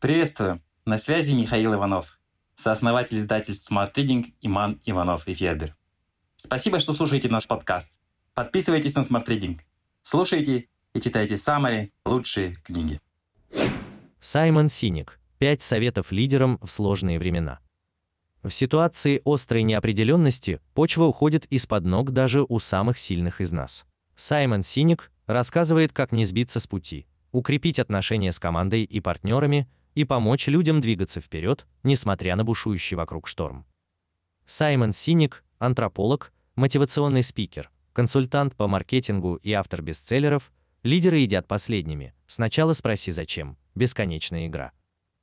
Приветствую! На связи Михаил Иванов, сооснователь издательств Smart Reading Иман Иванов и Федер. Спасибо, что слушаете наш подкаст. Подписывайтесь на Smart Reading. Слушайте и читайте самые лучшие книги. Саймон Синик. Пять советов лидерам в сложные времена. В ситуации острой неопределенности почва уходит из-под ног даже у самых сильных из нас. Саймон Синик рассказывает, как не сбиться с пути, укрепить отношения с командой и партнерами и помочь людям двигаться вперед, несмотря на бушующий вокруг шторм. Саймон Синик, антрополог, мотивационный спикер, консультант по маркетингу и автор бестселлеров «Лидеры едят последними. Сначала спроси зачем. Бесконечная игра».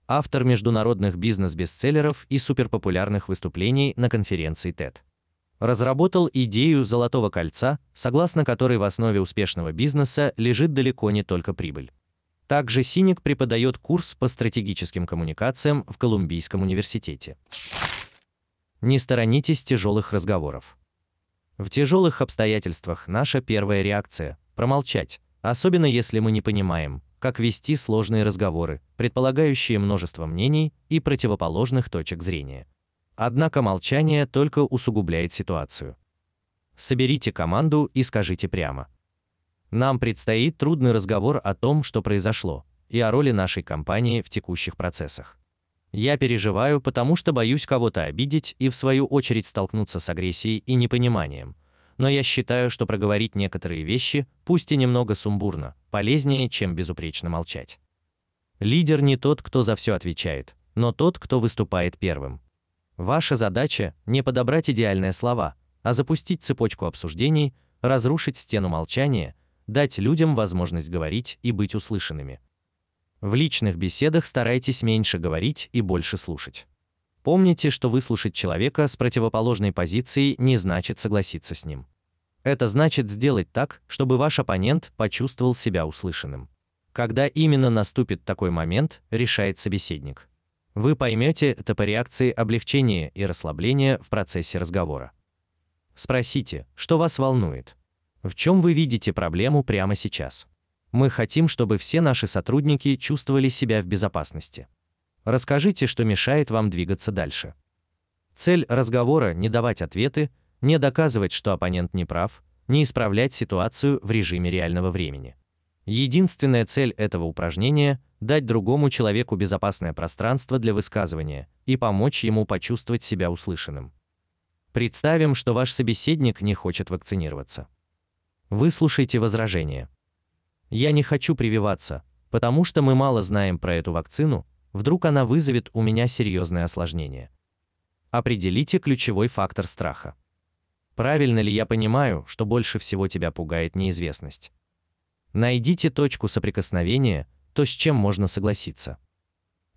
Автор международных бизнес-бестселлеров и суперпопулярных выступлений на конференции TED. Разработал идею золотого кольца, согласно которой в основе успешного бизнеса лежит далеко не только прибыль. Также Синик преподает курс по стратегическим коммуникациям в Колумбийском университете. Не сторонитесь тяжелых разговоров. В тяжелых обстоятельствах наша первая реакция промолчать, особенно если мы не понимаем, как вести сложные разговоры, предполагающие множество мнений и противоположных точек зрения. Однако молчание только усугубляет ситуацию. Соберите команду и скажите прямо: нам предстоит трудный разговор о том, что произошло, и о роли нашей компании в текущих процессах. Я переживаю, потому что боюсь кого-то обидеть и в свою очередь столкнуться с агрессией и непониманием. Но я считаю, что проговорить некоторые вещи, пусть и немного сумбурно, полезнее, чем безупречно молчать. Лидер не тот, кто за все отвечает, но тот, кто выступает первым. Ваша задача не подобрать идеальные слова, а запустить цепочку обсуждений, разрушить стену молчания дать людям возможность говорить и быть услышанными. В личных беседах старайтесь меньше говорить и больше слушать. Помните, что выслушать человека с противоположной позицией не значит согласиться с ним. Это значит сделать так, чтобы ваш оппонент почувствовал себя услышанным. Когда именно наступит такой момент, решает собеседник. Вы поймете это по реакции облегчения и расслабления в процессе разговора. Спросите, что вас волнует. В чем вы видите проблему прямо сейчас? Мы хотим, чтобы все наши сотрудники чувствовали себя в безопасности. Расскажите, что мешает вам двигаться дальше. Цель разговора не давать ответы, не доказывать, что оппонент не прав, не исправлять ситуацию в режиме реального времени. Единственная цель этого упражнения дать другому человеку безопасное пространство для высказывания и помочь ему почувствовать себя услышанным. Представим, что ваш собеседник не хочет вакцинироваться. Выслушайте возражение. Я не хочу прививаться, потому что мы мало знаем про эту вакцину, вдруг она вызовет у меня серьезное осложнение. Определите ключевой фактор страха. Правильно ли я понимаю, что больше всего тебя пугает неизвестность? Найдите точку соприкосновения, то с чем можно согласиться.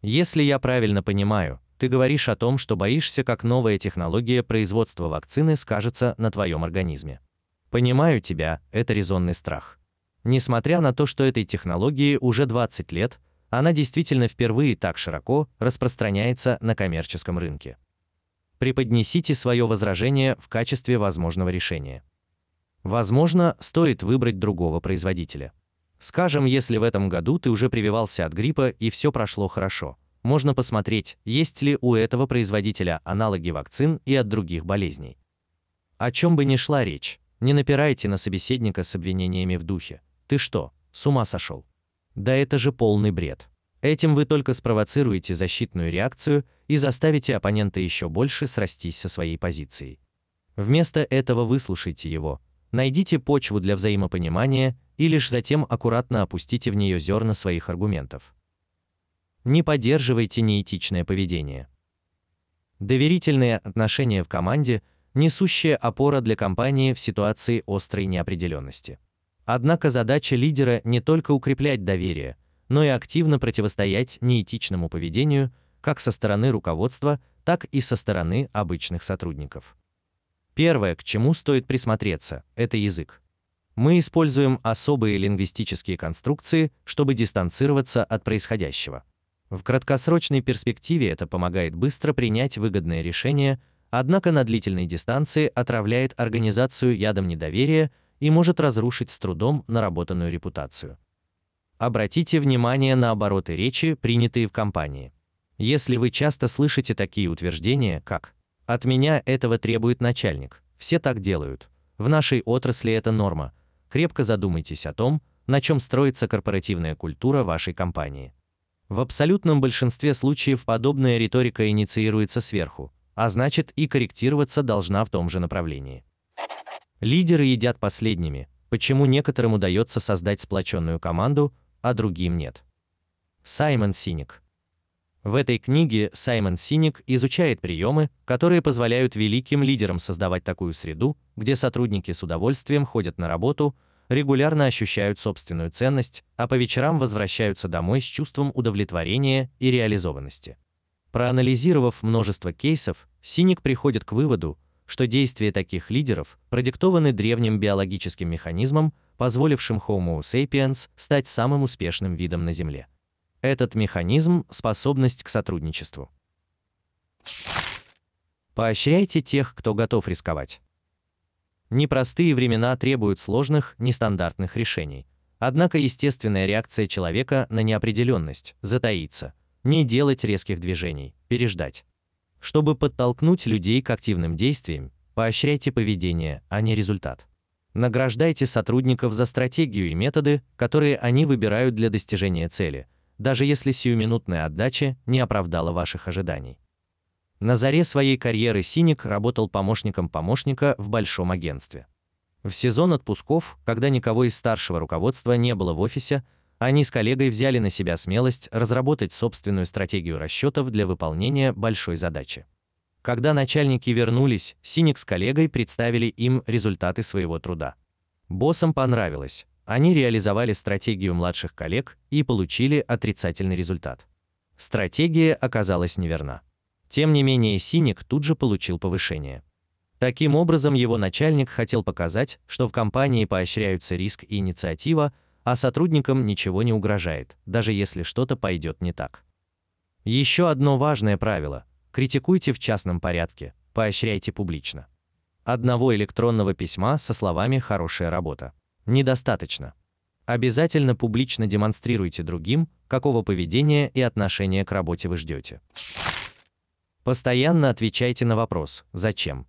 Если я правильно понимаю, ты говоришь о том, что боишься, как новая технология производства вакцины скажется на твоем организме. Понимаю тебя, это резонный страх. Несмотря на то, что этой технологии уже 20 лет, она действительно впервые так широко распространяется на коммерческом рынке. Преподнесите свое возражение в качестве возможного решения. Возможно, стоит выбрать другого производителя. Скажем, если в этом году ты уже прививался от гриппа и все прошло хорошо, можно посмотреть, есть ли у этого производителя аналоги вакцин и от других болезней. О чем бы ни шла речь, не напирайте на собеседника с обвинениями в духе: "Ты что, с ума сошел?" Да это же полный бред. Этим вы только спровоцируете защитную реакцию и заставите оппонента еще больше срастись со своей позицией. Вместо этого выслушайте его, найдите почву для взаимопонимания и лишь затем аккуратно опустите в нее зерна своих аргументов. Не поддерживайте неэтичное поведение. Доверительные отношения в команде несущая опора для компании в ситуации острой неопределенности. Однако задача лидера не только укреплять доверие, но и активно противостоять неэтичному поведению как со стороны руководства, так и со стороны обычных сотрудников. Первое, к чему стоит присмотреться, это язык. Мы используем особые лингвистические конструкции, чтобы дистанцироваться от происходящего. В краткосрочной перспективе это помогает быстро принять выгодное решение однако на длительной дистанции отравляет организацию ядом недоверия и может разрушить с трудом наработанную репутацию. Обратите внимание на обороты речи, принятые в компании. Если вы часто слышите такие утверждения, как «от меня этого требует начальник», «все так делают», «в нашей отрасли это норма», крепко задумайтесь о том, на чем строится корпоративная культура вашей компании. В абсолютном большинстве случаев подобная риторика инициируется сверху, а значит и корректироваться должна в том же направлении. Лидеры едят последними, почему некоторым удается создать сплоченную команду, а другим нет. Саймон Синик в этой книге Саймон Синик изучает приемы, которые позволяют великим лидерам создавать такую среду, где сотрудники с удовольствием ходят на работу, регулярно ощущают собственную ценность, а по вечерам возвращаются домой с чувством удовлетворения и реализованности. Проанализировав множество кейсов, Синик приходит к выводу, что действия таких лидеров продиктованы древним биологическим механизмом, позволившим Homo sapiens стать самым успешным видом на Земле. Этот механизм – способность к сотрудничеству. Поощряйте тех, кто готов рисковать. Непростые времена требуют сложных, нестандартных решений. Однако естественная реакция человека на неопределенность – затаиться, не делать резких движений, переждать. Чтобы подтолкнуть людей к активным действиям, поощряйте поведение, а не результат. Награждайте сотрудников за стратегию и методы, которые они выбирают для достижения цели – даже если сиюминутная отдача не оправдала ваших ожиданий. На заре своей карьеры Синик работал помощником помощника в большом агентстве. В сезон отпусков, когда никого из старшего руководства не было в офисе, они с коллегой взяли на себя смелость разработать собственную стратегию расчетов для выполнения большой задачи. Когда начальники вернулись, Синик с коллегой представили им результаты своего труда. Боссам понравилось, они реализовали стратегию младших коллег и получили отрицательный результат. Стратегия оказалась неверна. Тем не менее, Синик тут же получил повышение. Таким образом, его начальник хотел показать, что в компании поощряются риск и инициатива, а сотрудникам ничего не угрожает, даже если что-то пойдет не так. Еще одно важное правило – критикуйте в частном порядке, поощряйте публично. Одного электронного письма со словами «хорошая работа» недостаточно. Обязательно публично демонстрируйте другим, какого поведения и отношения к работе вы ждете. Постоянно отвечайте на вопрос «Зачем?».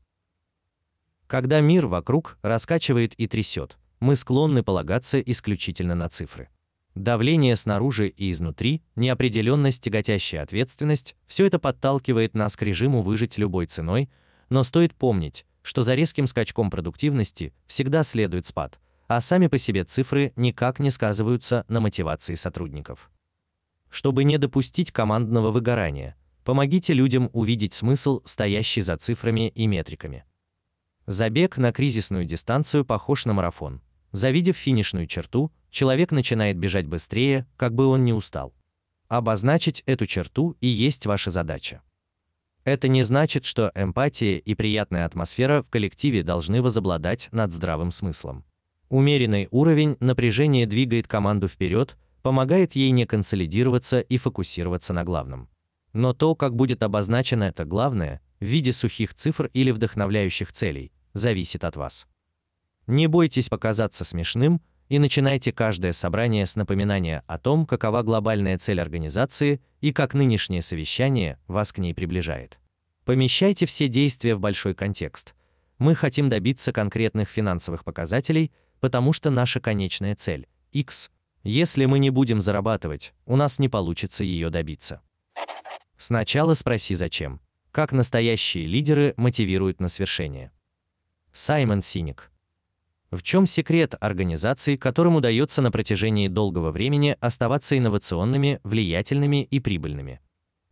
Когда мир вокруг раскачивает и трясет, мы склонны полагаться исключительно на цифры. Давление снаружи и изнутри, неопределенность, тяготящая ответственность – все это подталкивает нас к режиму выжить любой ценой, но стоит помнить, что за резким скачком продуктивности всегда следует спад – а сами по себе цифры никак не сказываются на мотивации сотрудников. Чтобы не допустить командного выгорания, помогите людям увидеть смысл, стоящий за цифрами и метриками. Забег на кризисную дистанцию похож на марафон. Завидев финишную черту, человек начинает бежать быстрее, как бы он ни устал. Обозначить эту черту и есть ваша задача. Это не значит, что эмпатия и приятная атмосфера в коллективе должны возобладать над здравым смыслом. Умеренный уровень напряжения двигает команду вперед, помогает ей не консолидироваться и фокусироваться на главном. Но то, как будет обозначено это главное, в виде сухих цифр или вдохновляющих целей, зависит от вас. Не бойтесь показаться смешным и начинайте каждое собрание с напоминания о том, какова глобальная цель организации и как нынешнее совещание вас к ней приближает. Помещайте все действия в большой контекст. Мы хотим добиться конкретных финансовых показателей, потому что наша конечная цель – X. Если мы не будем зарабатывать, у нас не получится ее добиться. Сначала спроси зачем. Как настоящие лидеры мотивируют на свершение. Саймон Синик. В чем секрет организаций, которым удается на протяжении долгого времени оставаться инновационными, влиятельными и прибыльными?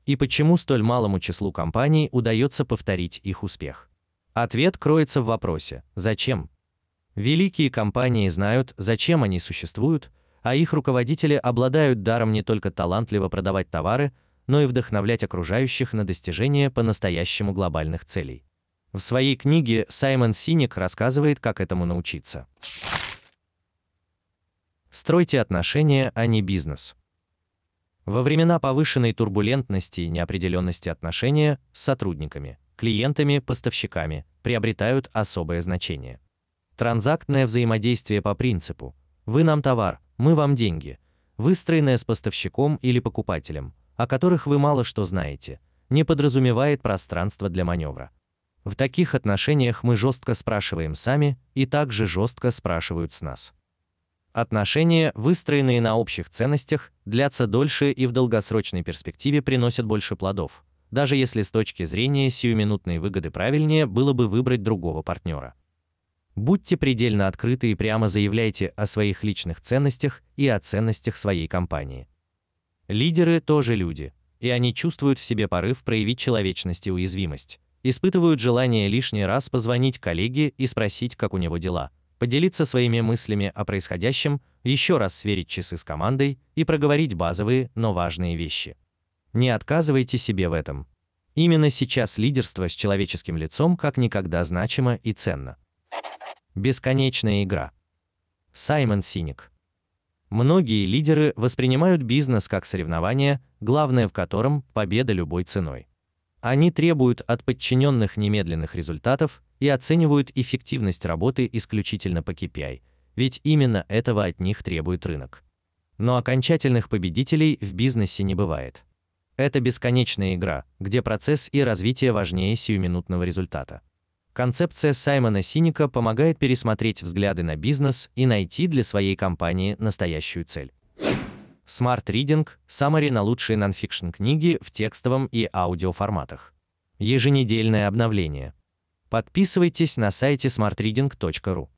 И почему столь малому числу компаний удается повторить их успех? Ответ кроется в вопросе «Зачем?». Великие компании знают, зачем они существуют, а их руководители обладают даром не только талантливо продавать товары, но и вдохновлять окружающих на достижение по-настоящему глобальных целей. В своей книге Саймон Синик рассказывает, как этому научиться. Стройте отношения, а не бизнес. Во времена повышенной турбулентности и неопределенности отношения с сотрудниками, клиентами, поставщиками приобретают особое значение. Транзактное взаимодействие по принципу «Вы нам товар, мы вам деньги» выстроенная с поставщиком или покупателем, о которых вы мало что знаете, не подразумевает пространство для маневра. В таких отношениях мы жестко спрашиваем сами и также жестко спрашивают с нас. Отношения, выстроенные на общих ценностях, длятся дольше и в долгосрочной перспективе приносят больше плодов, даже если с точки зрения сиюминутной выгоды правильнее было бы выбрать другого партнера. Будьте предельно открыты и прямо заявляйте о своих личных ценностях и о ценностях своей компании. Лидеры тоже люди, и они чувствуют в себе порыв проявить человечность и уязвимость, испытывают желание лишний раз позвонить коллеге и спросить, как у него дела, поделиться своими мыслями о происходящем, еще раз сверить часы с командой и проговорить базовые, но важные вещи. Не отказывайте себе в этом. Именно сейчас лидерство с человеческим лицом как никогда значимо и ценно. Бесконечная игра. Саймон Синик. Многие лидеры воспринимают бизнес как соревнование, главное в котором победа любой ценой. Они требуют от подчиненных немедленных результатов и оценивают эффективность работы исключительно по KPI, ведь именно этого от них требует рынок. Но окончательных победителей в бизнесе не бывает. Это бесконечная игра, где процесс и развитие важнее сиюминутного результата. Концепция Саймона Синика помогает пересмотреть взгляды на бизнес и найти для своей компании настоящую цель. Smart Reading – Summary на лучшие нонфикшн книги в текстовом и аудиоформатах. Еженедельное обновление – Подписывайтесь на сайте smartreading.ru.